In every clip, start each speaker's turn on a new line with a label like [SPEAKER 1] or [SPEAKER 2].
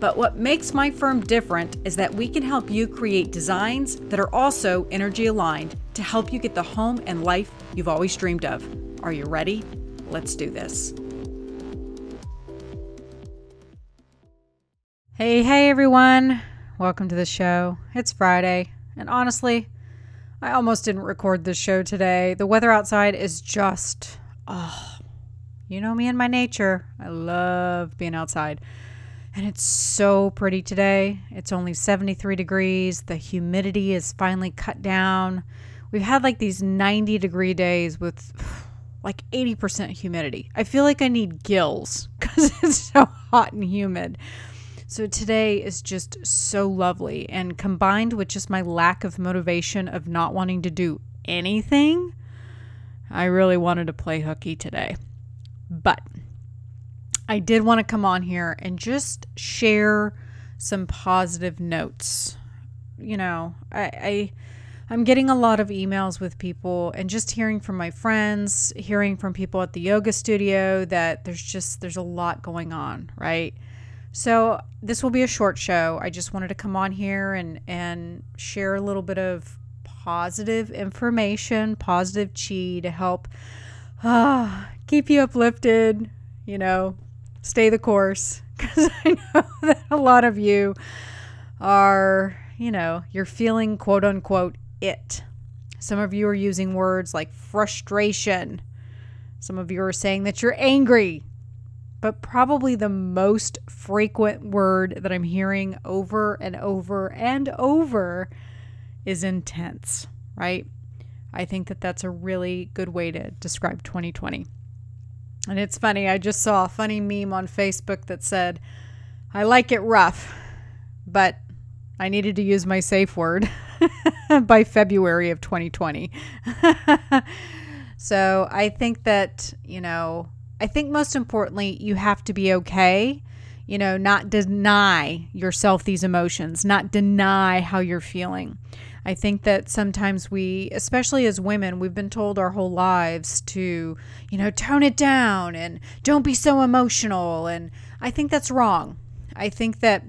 [SPEAKER 1] But what makes my firm different is that we can help you create designs that are also energy aligned to help you get the home and life you've always dreamed of. Are you ready? Let's do this. Hey, hey everyone. Welcome to the show. It's Friday, and honestly, I almost didn't record this show today. The weather outside is just, oh, you know me and my nature. I love being outside. And it's so pretty today. It's only 73 degrees. The humidity is finally cut down. We've had like these 90 degree days with like 80% humidity. I feel like I need gills because it's so hot and humid. So today is just so lovely. And combined with just my lack of motivation of not wanting to do anything, I really wanted to play hooky today. But I did want to come on here and just share some positive notes. You know, I, I I'm getting a lot of emails with people and just hearing from my friends, hearing from people at the yoga studio that there's just there's a lot going on, right? So this will be a short show. I just wanted to come on here and and share a little bit of positive information, positive chi to help uh, keep you uplifted, you know, stay the course because I know that a lot of you are, you know, you're feeling quote unquote it. Some of you are using words like frustration. Some of you are saying that you're angry. But probably the most frequent word that I'm hearing over and over and over is intense, right? I think that that's a really good way to describe 2020. And it's funny, I just saw a funny meme on Facebook that said, I like it rough, but I needed to use my safe word by February of 2020. so I think that, you know, I think most importantly, you have to be okay, you know, not deny yourself these emotions, not deny how you're feeling. I think that sometimes we, especially as women, we've been told our whole lives to, you know, tone it down and don't be so emotional. And I think that's wrong. I think that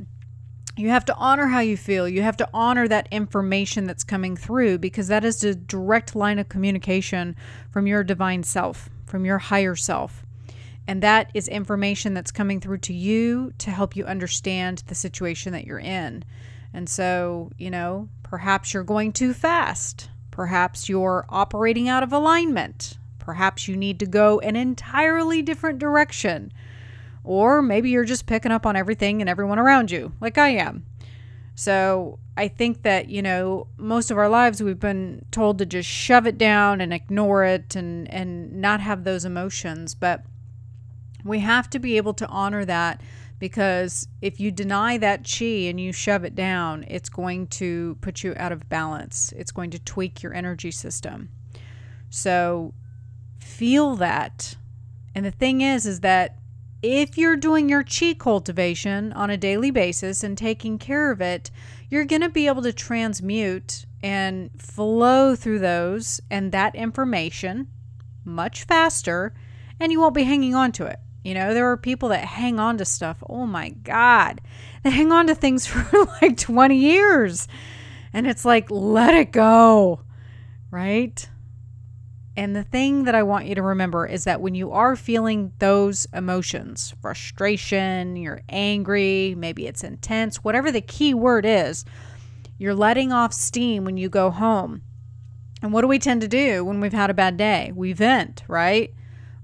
[SPEAKER 1] you have to honor how you feel. You have to honor that information that's coming through because that is a direct line of communication from your divine self, from your higher self. And that is information that's coming through to you to help you understand the situation that you're in. And so, you know, perhaps you're going too fast. Perhaps you're operating out of alignment. Perhaps you need to go an entirely different direction. Or maybe you're just picking up on everything and everyone around you, like I am. So I think that, you know, most of our lives we've been told to just shove it down and ignore it and, and not have those emotions. But we have to be able to honor that because if you deny that chi and you shove it down, it's going to put you out of balance. It's going to tweak your energy system. So feel that. And the thing is is that if you're doing your chi cultivation on a daily basis and taking care of it, you're going to be able to transmute and flow through those and that information much faster and you won't be hanging on to it. You know, there are people that hang on to stuff. Oh my God. They hang on to things for like 20 years. And it's like, let it go. Right? And the thing that I want you to remember is that when you are feeling those emotions, frustration, you're angry, maybe it's intense, whatever the key word is, you're letting off steam when you go home. And what do we tend to do when we've had a bad day? We vent, right?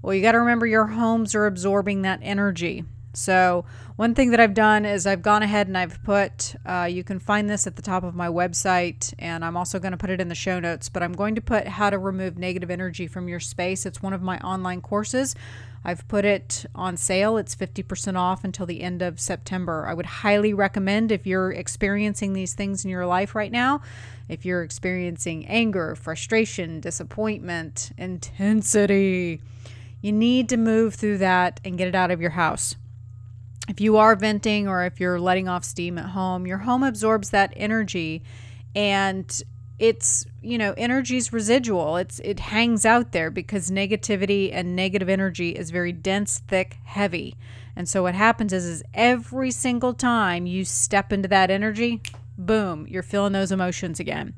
[SPEAKER 1] Well, you got to remember your homes are absorbing that energy. So, One thing that I've done is I've gone ahead and I've put, uh, you can find this at the top of my website, and I'm also going to put it in the show notes, but I'm going to put how to remove negative energy from your space. It's one of my online courses. I've put it on sale. It's 50% off until the end of September. I would highly recommend if you're experiencing these things in your life right now, if you're experiencing anger, frustration, disappointment, intensity, you need to move through that and get it out of your house. If you are venting or if you're letting off steam at home, your home absorbs that energy and it's you know energy's residual. It's it hangs out there because negativity and negative energy is very dense thick heavy. And so what happens is is every single time you step into that energy boom you're feeling those emotions again.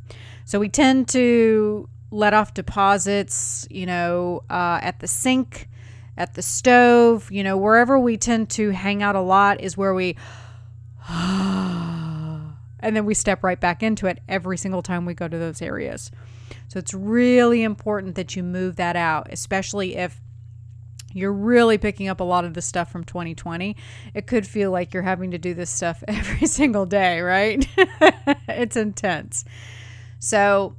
[SPEAKER 1] So we tend to let off deposits you know uh, at the sink at the stove you know wherever we tend to hang out a lot is where we and then we step right back into it every single time we go to those areas. So it's really important that you move that out, especially if you're really picking up a lot of the stuff from 2020. It could feel like you're having to do this stuff every single day, right? it's intense. So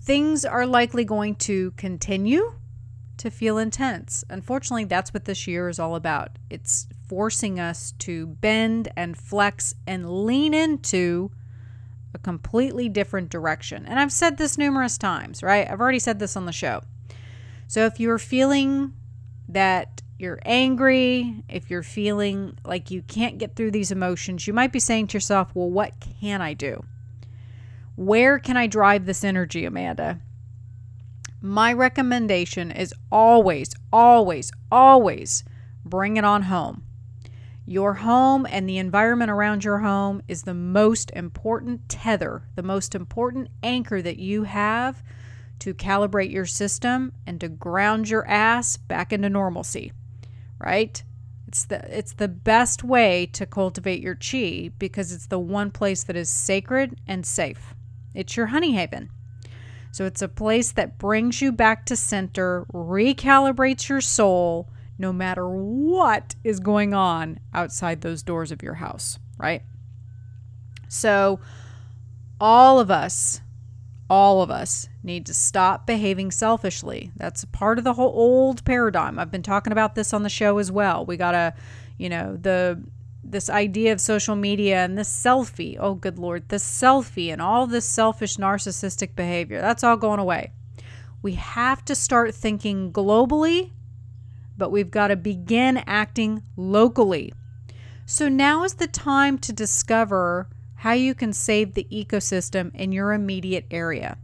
[SPEAKER 1] things are likely going to continue to feel intense. Unfortunately, that's what this year is all about. It's forcing us to bend and flex and lean into a completely different direction. And I've said this numerous times, right? I've already said this on the show. So if you're feeling that you're angry, if you're feeling like you can't get through these emotions, you might be saying to yourself, well, what can I do? Where can I drive this energy, Amanda? my recommendation is always, always, always bring it on home. Your home and the environment around your home is the most important tether, the most important anchor that you have to calibrate your system and to ground your ass back into normalcy, right? It's the it's the best way to cultivate your chi because it's the one place that is sacred and safe. It's your honey haven. So it's a place that brings you back to center, recalibrates your soul, no matter what is going on outside those doors of your house, right? So all of us, all of us need to stop behaving selfishly. That's part of the whole old paradigm. I've been talking about this on the show as well. We got to, you know, the this idea of social media and this selfie. Oh, good Lord, this selfie and all this selfish narcissistic behavior. That's all going away. We have to start thinking globally, but we've got to begin acting locally. So now is the time to discover how you can save the ecosystem in your immediate area.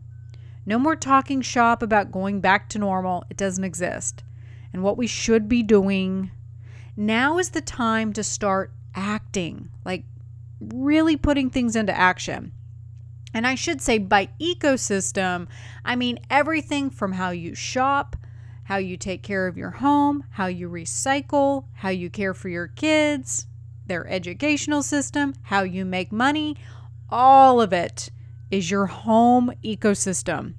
[SPEAKER 1] No more talking shop about going back to normal, it doesn't exist. And what we should be doing. Now is the time to start acting, like really putting things into action. And I should say, by ecosystem, I mean everything from how you shop, how you take care of your home, how you recycle, how you care for your kids, their educational system, how you make money. All of it is your home ecosystem.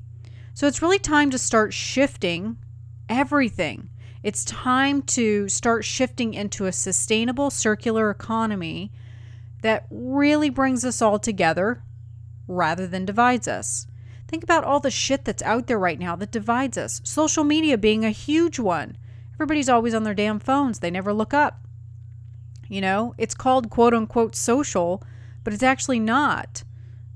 [SPEAKER 1] So it's really time to start shifting everything. It's time to start shifting into a sustainable circular economy that really brings us all together rather than divides us. Think about all the shit that's out there right now that divides us. Social media being a huge one. Everybody's always on their damn phones, they never look up. You know, it's called quote unquote social, but it's actually not.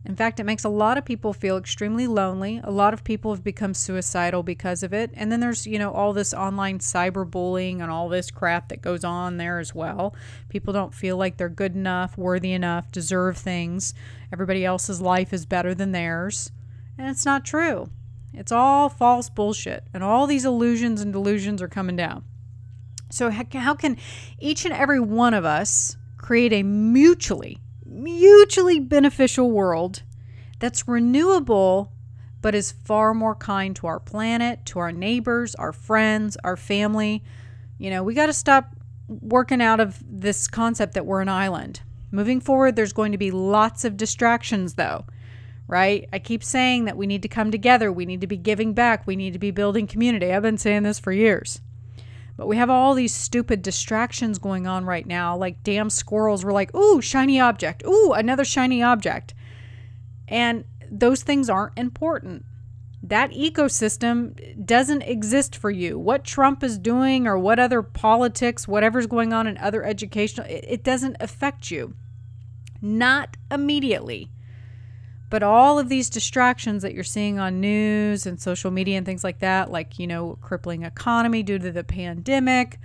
[SPEAKER 1] In fact, it makes a lot of people feel extremely lonely. A lot of people have become suicidal because of it. And then there's, you know, all this online cyberbullying and all this crap that goes on there as well. People don't feel like they're good enough, worthy enough, deserve things. Everybody else's life is better than theirs. And it's not true. It's all false bullshit. And all these illusions and delusions are coming down. So, how can each and every one of us create a mutually mutually beneficial world that's renewable but is far more kind to our planet, to our neighbors, our friends, our family. You know, we got to stop working out of this concept that we're an island. Moving forward, there's going to be lots of distractions, though, right? I keep saying that we need to come together. We need to be giving back. We need to be building community. I've been saying this for years. But we have all these stupid distractions going on right now. Like damn squirrels were like, ooh, shiny object. Ooh, another shiny object. And those things aren't important. That ecosystem doesn't exist for you. What Trump is doing or what other politics, whatever's going on in other educational, it, doesn't affect you. Not immediately. But all of these distractions that you're seeing on news and social media and things like that, like, you know, crippling economy due to the pandemic,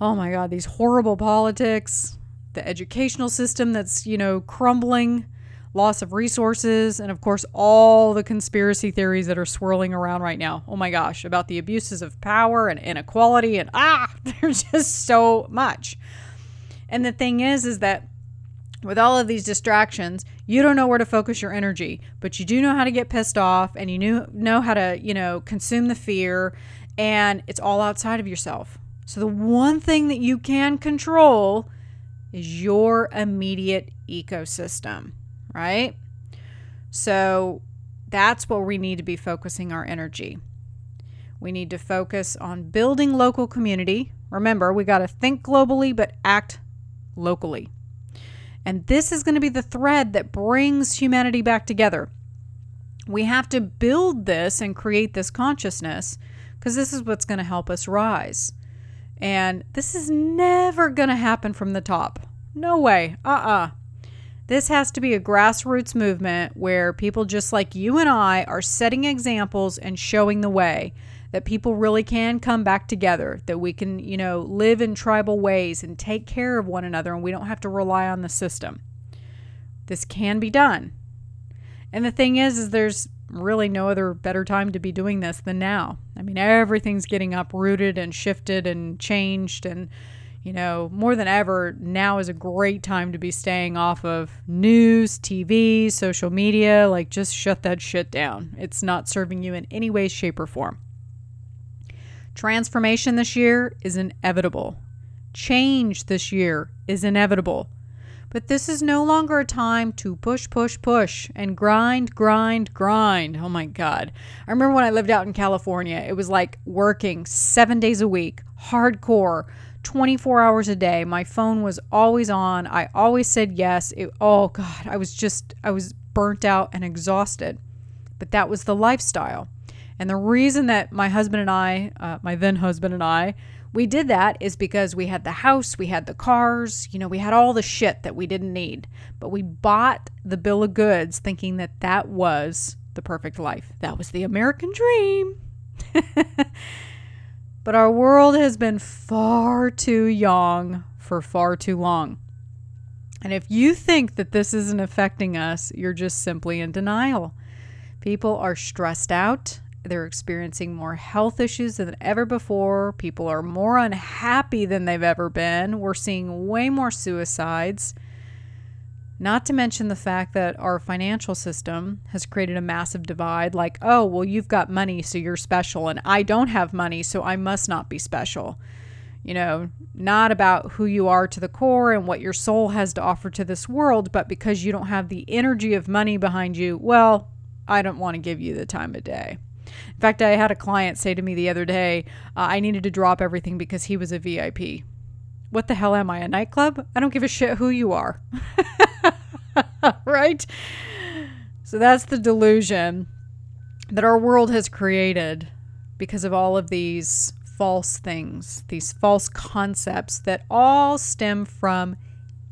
[SPEAKER 1] oh my God, these horrible politics, the educational system that's, you know, crumbling, loss of resources, and of course, all the conspiracy theories that are swirling around right now. Oh my gosh, about the abuses of power and inequality, and ah, there's just so much. And the thing is, is that with all of these distractions, you don't know where to focus your energy, but you do know how to get pissed off and you knew, know how to, you know, consume the fear and it's all outside of yourself. So the one thing that you can control is your immediate ecosystem, right? So that's where we need to be focusing our energy. We need to focus on building local community. Remember, we got to think globally but act locally. And this is going to be the thread that brings humanity back together. We have to build this and create this consciousness because this is what's going to help us rise. And this is never going to happen from the top. No way. Uh uh-uh. uh This has to be a grassroots movement where people just like you and I are setting examples and showing the way that people really can come back together, that we can, you know, live in tribal ways and take care of one another and we don't have to rely on the system. This can be done. And the thing is is there's really no other better time to be doing this than now. I mean, everything's getting uprooted and shifted and changed and you know, more than ever, now is a great time to be staying off of news, TV, social media. Like, just shut that shit down. It's not serving you in any way, shape, or form. Transformation this year is inevitable. Change this year is inevitable. But this is no longer a time to push, push, push and grind, grind, grind. Oh my God. I remember when I lived out in California, it was like working seven days a week, hardcore, 24 hours a day. My phone was always on. I always said yes. It, oh God, I was just, I was burnt out and exhausted. But that was the lifestyle. And the reason that my husband and I, uh, my then husband and I, we did that is because we had the house, we had the cars, you know, we had all the shit that we didn't need. But we bought the bill of goods thinking that that was the perfect life. That was the American dream. but our world has been far too yang for far too long. And if you think that this isn't affecting us, you're just simply in denial. People are stressed out they're experiencing more health issues than ever before. People are more unhappy than they've ever been. We're seeing way more suicides. Not to mention the fact that our financial system has created a massive divide like, oh, well, you've got money, so you're special, and I don't have money, so I must not be special. You know, not about who you are to the core and what your soul has to offer to this world, but because you don't have the energy of money behind you, well, I don't want to give you the time of day. In fact, I had a client say to me the other day, uh, I needed to drop everything because he was a VIP. What the hell am I, a nightclub? I don't give a shit who you are. right? So that's the delusion that our world has created because of all of these false things, these false concepts that all stem from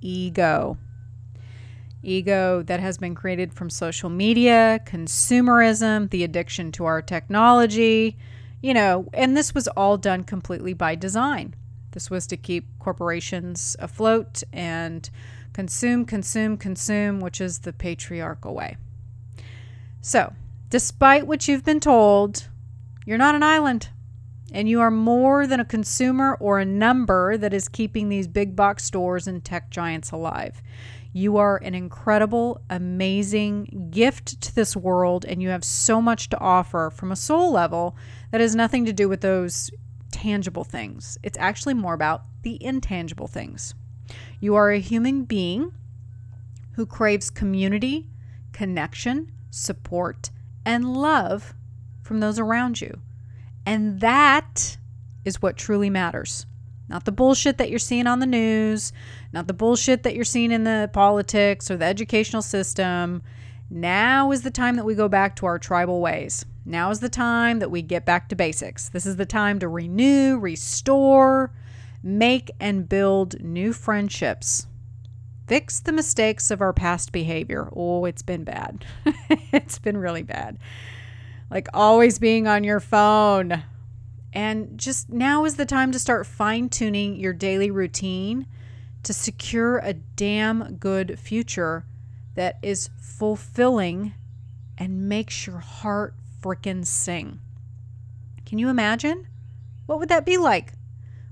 [SPEAKER 1] ego ego that has been created from social media, consumerism, the addiction to our technology, you know, and this was all done completely by design. This was to keep corporations afloat and consume, consume, consume, which is the patriarchal way. So, despite what you've been told, you're not an island. And you are more than a consumer or a number that is keeping these big box stores and tech giants alive. You are an incredible, amazing gift to this world, and you have so much to offer from a soul level that has nothing to do with those tangible things. It's actually more about the intangible things. You are a human being who craves community, connection, support, and love from those around you. And that is what truly matters. Not the bullshit that you're seeing on the news, not the bullshit that you're seeing in the politics or the educational system. Now is the time that we go back to our tribal ways. Now is the time that we get back to basics. This is the time to renew, restore, make, and build new friendships. Fix the mistakes of our past behavior. Oh, it's been bad. it's been really bad. Like always being on your phone. And just now is the time to start fine tuning your daily routine to secure a damn good future that is fulfilling and makes your heart frickin' sing. Can you imagine? What would that be like?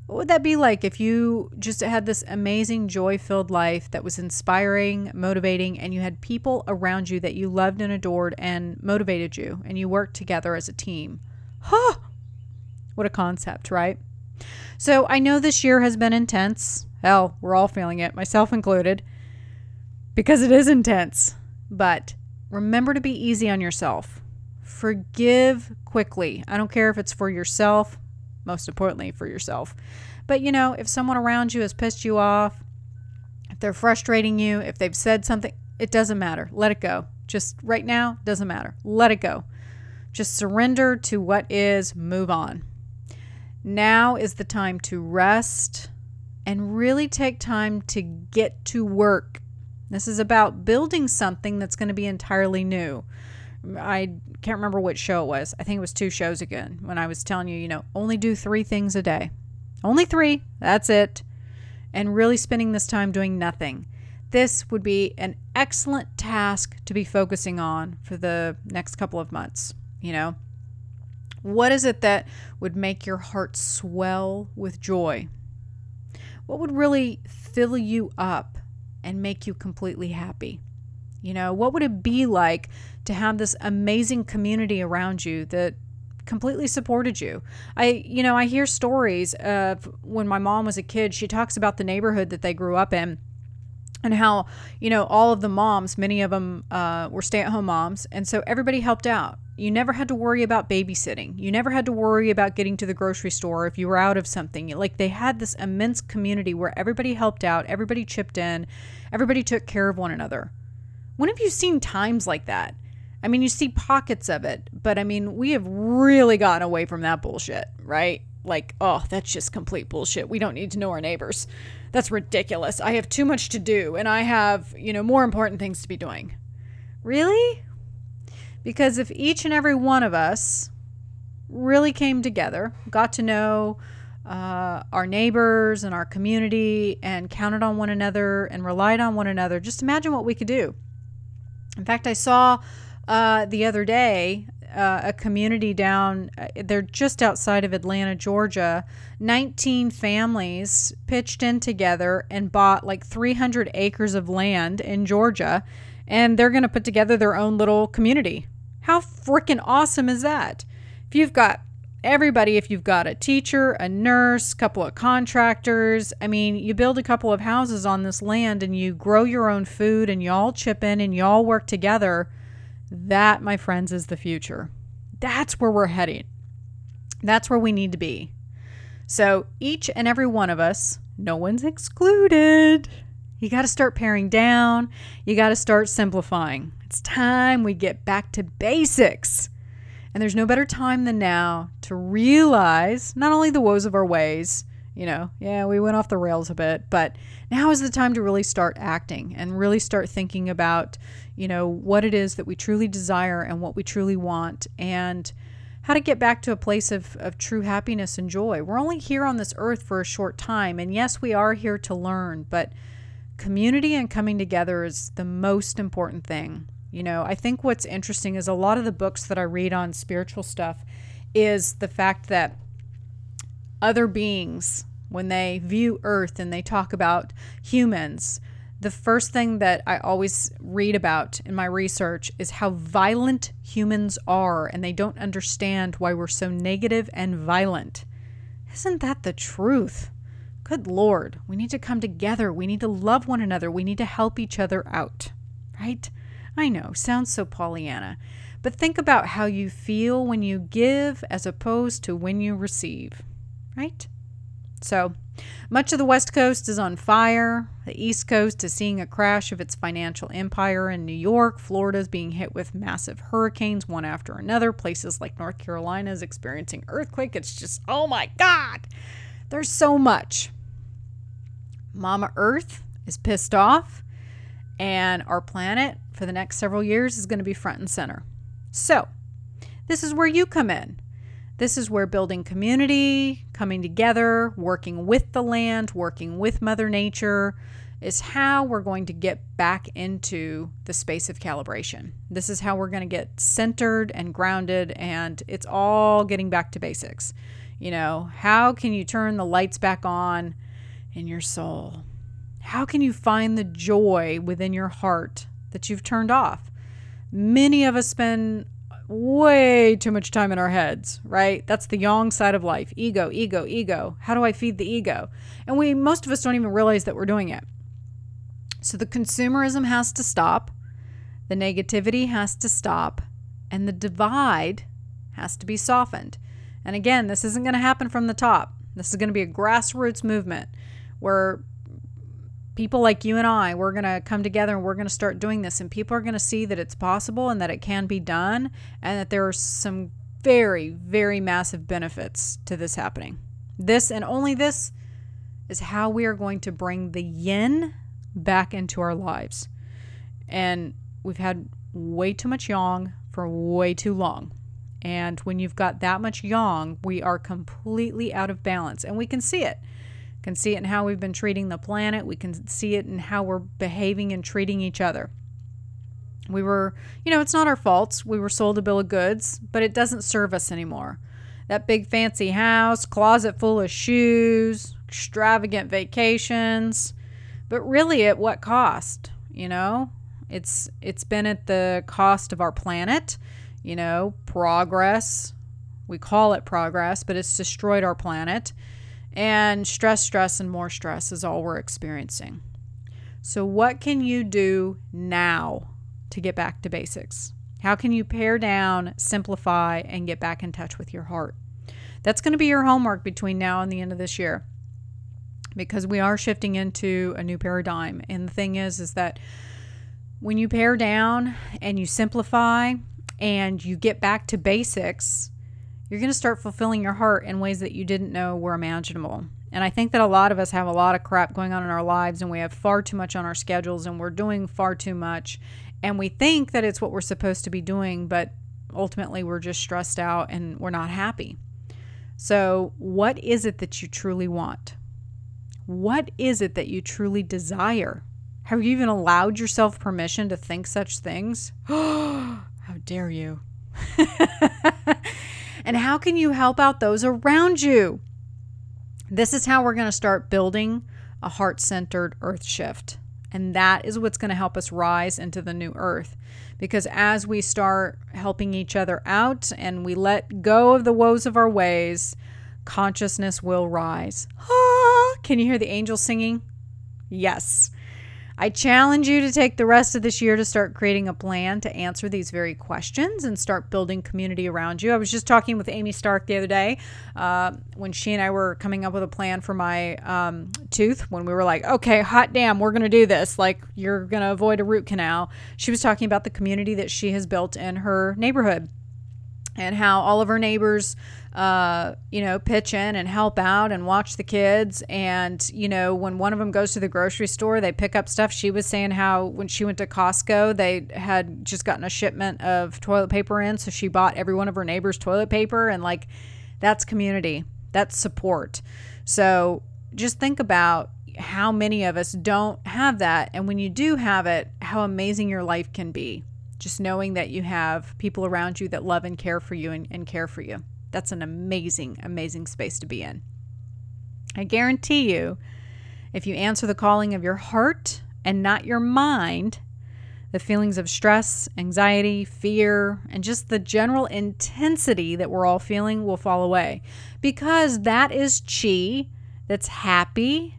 [SPEAKER 1] What would that be like if you just had this amazing joy filled life that was inspiring, motivating, and you had people around you that you loved and adored and motivated you, and you worked together as a team? Huh! What a concept, right? So I know this year has been intense. Hell, we're all feeling it, myself included, because it is intense. But remember to be easy on yourself. Forgive quickly. I don't care if it's for yourself, most importantly for yourself. But you know, if someone around you has pissed you off, if they're frustrating you, if they've said something, it doesn't matter. Let it go. Just right now, doesn't matter. Let it go. Just surrender to what is, move on. Now is the time to rest and really take time to get to work. This is about building something that's going to be entirely new. I can't remember which show it was. I think it was two shows again when I was telling you, you know, only do three things a day. Only three. That's it. And really spending this time doing nothing. This would be an excellent task to be focusing on for the next couple of months. You know, what is it that would make your heart swell with joy? What would really fill you up and make you completely happy? You know, what would it be like to have this amazing community around you that completely supported you. I, you know, I hear stories of when my mom was a kid, she talks about the neighborhood that they grew up in and how, you know, all of the moms, many of them uh, were stay at home moms. And so everybody helped out. You never had to worry about babysitting. You never had to worry about getting to the grocery store if you were out of something. Like they had this immense community where everybody helped out, everybody chipped in, everybody took care of one another. When have you seen times like that? I mean, you see pockets of it, but I mean, we have really gotten away from that bullshit, right? Like, oh, that's just complete bullshit. We don't need to know our neighbors. That's ridiculous. I have too much to do and I have, you know, more important things to be doing. Really? Because if each and every one of us really came together, got to know uh, our neighbors and our community, and counted on one another and relied on one another, just imagine what we could do. In fact, I saw uh, the other day, uh, a community down, uh, they're just outside of Atlanta, Georgia. 19 families pitched in together and bought like 300 acres of land in Georgia, and they're going to put together their own little community. How freaking awesome is that? If you've got everybody, if you've got a teacher, a nurse, a couple of contractors, I mean, you build a couple of houses on this land and you grow your own food and you all chip in and you all work together that, my friends, is the future. That's where we're heading. That's where we need to be. So, each and every one of us, no one's excluded. You got to start paring down. You got to start simplifying. It's time we get back to basics. And there's no better time than now to realize not only the woes of our ways, you know, yeah, we went off the rails a bit, but now is the time to really start acting and really start thinking about, you know, what it is that we truly desire and what we truly want and how to get back to a place of, of true happiness and joy. We're only here on this earth for a short time. And yes, we are here to learn, but community and coming together is the most important thing. You know, I think what's interesting is a lot of the books that I read on spiritual stuff is the fact that other beings, when they view Earth and they talk about humans, the first thing that I always read about in my research is how violent humans are, and they don't understand why we're so negative and violent. Isn't that the truth? Good Lord, we need to come together. We need to love one another. We need to help each other out, right? I know, sounds so Pollyanna, but think about how you feel when you give as opposed to when you receive. right? So, much of the West Coast is on fire. The East Coast is seeing a crash of its financial empire in New York. Florida is being hit with massive hurricanes, one after another. Places like North Carolina is experiencing earthquake. It's just, oh my God, there's so much. Mama Earth is pissed off, and our planet for the next several years is going to be front and center. So, this is where you come in. This is where building community, coming together, working with the land, working with Mother Nature is how we're going to get back into the space of calibration. This is how we're going to get centered and grounded, and it's all getting back to basics. You know, how can you turn the lights back on in your soul? How can you find the joy within your heart that you've turned off? Many of us spend way too much time in our heads, right? That's the yang side of life. Ego, ego, ego. How do I feed the ego? And we most of us don't even realize that we're doing it. So the consumerism has to stop. The negativity has to stop, and the divide has to be softened. And again, this isn't going to happen from the top. This is going to be a grassroots movement where people like you and I, we're going to come together and we're going to start doing this. And people are going to see that it's possible and that it can be done and that there are some very, very massive benefits to this happening. This and only this is how we are going to bring the yin back into our lives. And we've had way too much yang for way too long. And when you've got that much yang, we are completely out of balance and we can see it can see it in how we've been treating the planet. We can see it in how we're behaving and treating each other. We were, you know, it's not our faults. We were sold a bill of goods, but it doesn't serve us anymore. That big fancy house, closet full of shoes, extravagant vacations, but really at what cost, you know? It's it's been at the cost of our planet, you know, progress. We call it progress, but it's destroyed our planet and stress, stress, and more stress is all we're experiencing. So, what can you do now to get back to basics? How can you pare down, simplify, and get back in touch with your heart? That's going to be your homework between now and the end of this year because we are shifting into a new paradigm. And the thing is, is that when you pare down and you simplify and you get back to basics, you're going to start fulfilling your heart in ways that you didn't know were imaginable. And I think that a lot of us have a lot of crap going on in our lives and we have far too much on our schedules and we're doing far too much. And we think that it's what we're supposed to be doing, but ultimately we're just stressed out and we're not happy. So, what is it that you truly want? What is it that you truly desire? Have you even allowed yourself permission to think such things? Dare you? And how can you help out those around you? This is how we're going to start building a heart centered earth shift. And that is what's going to help us rise into the new earth. Because as we start helping each other out and we let go of the woes of our ways, consciousness will rise. Ah, can you hear the angels singing? Yes. I challenge you to take the rest of this year to start creating a plan to answer these very questions and start building community around you. I was just talking with Amy Stark the other day uh, when she and I were coming up with a plan for my um, tooth. When we were like, okay, hot damn, we're going to do this. Like, you're going to avoid a root canal. She was talking about the community that she has built in her neighborhood and how all of her neighbors uh, you know, pitch in and help out and watch the kids. And, you know, when one of them goes to the grocery store, they pick up stuff. She was saying how when she went to Costco, they had just gotten a shipment of toilet paper in. So she bought every one of her neighbors toilet paper. And, like, that's community, that's support. So just think about how many of us don't have that. And when you do have it, how amazing your life can be. Just knowing that you have people around you that love and care for you and, and care for you. That's an amazing, amazing space to be in. I guarantee you, if you answer the calling of your heart and not your mind, the feelings of stress, anxiety, fear, and just the general intensity that we're all feeling will fall away because that is chi that's happy,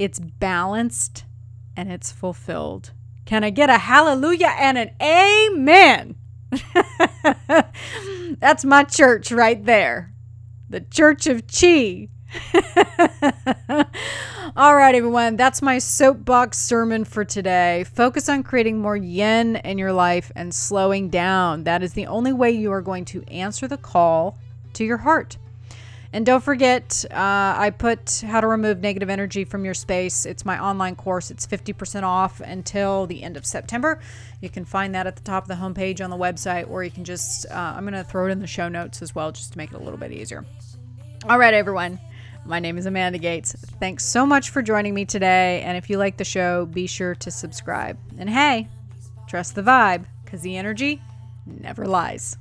[SPEAKER 1] it's balanced, and it's fulfilled. Can I get a hallelujah and an amen? That's my church right there. The Church of Chi. All right, everyone, that's my soapbox sermon for today. Focus on creating more yin in your life and slowing down. That is the only way you are going to answer the call to your heart. And don't forget, uh, I put how to remove negative energy from your space. It's my online course. It's 50% off until the end of September. You can find that at the top of the homepage on the website, or you can just, uh, I'm going to throw it in the show notes as well, just to make it a little bit easier. All right, everyone. My name is Amanda Gates. Thanks so much for joining me today. And if you like the show, be sure to subscribe. And hey, trust the vibe, because the energy never lies.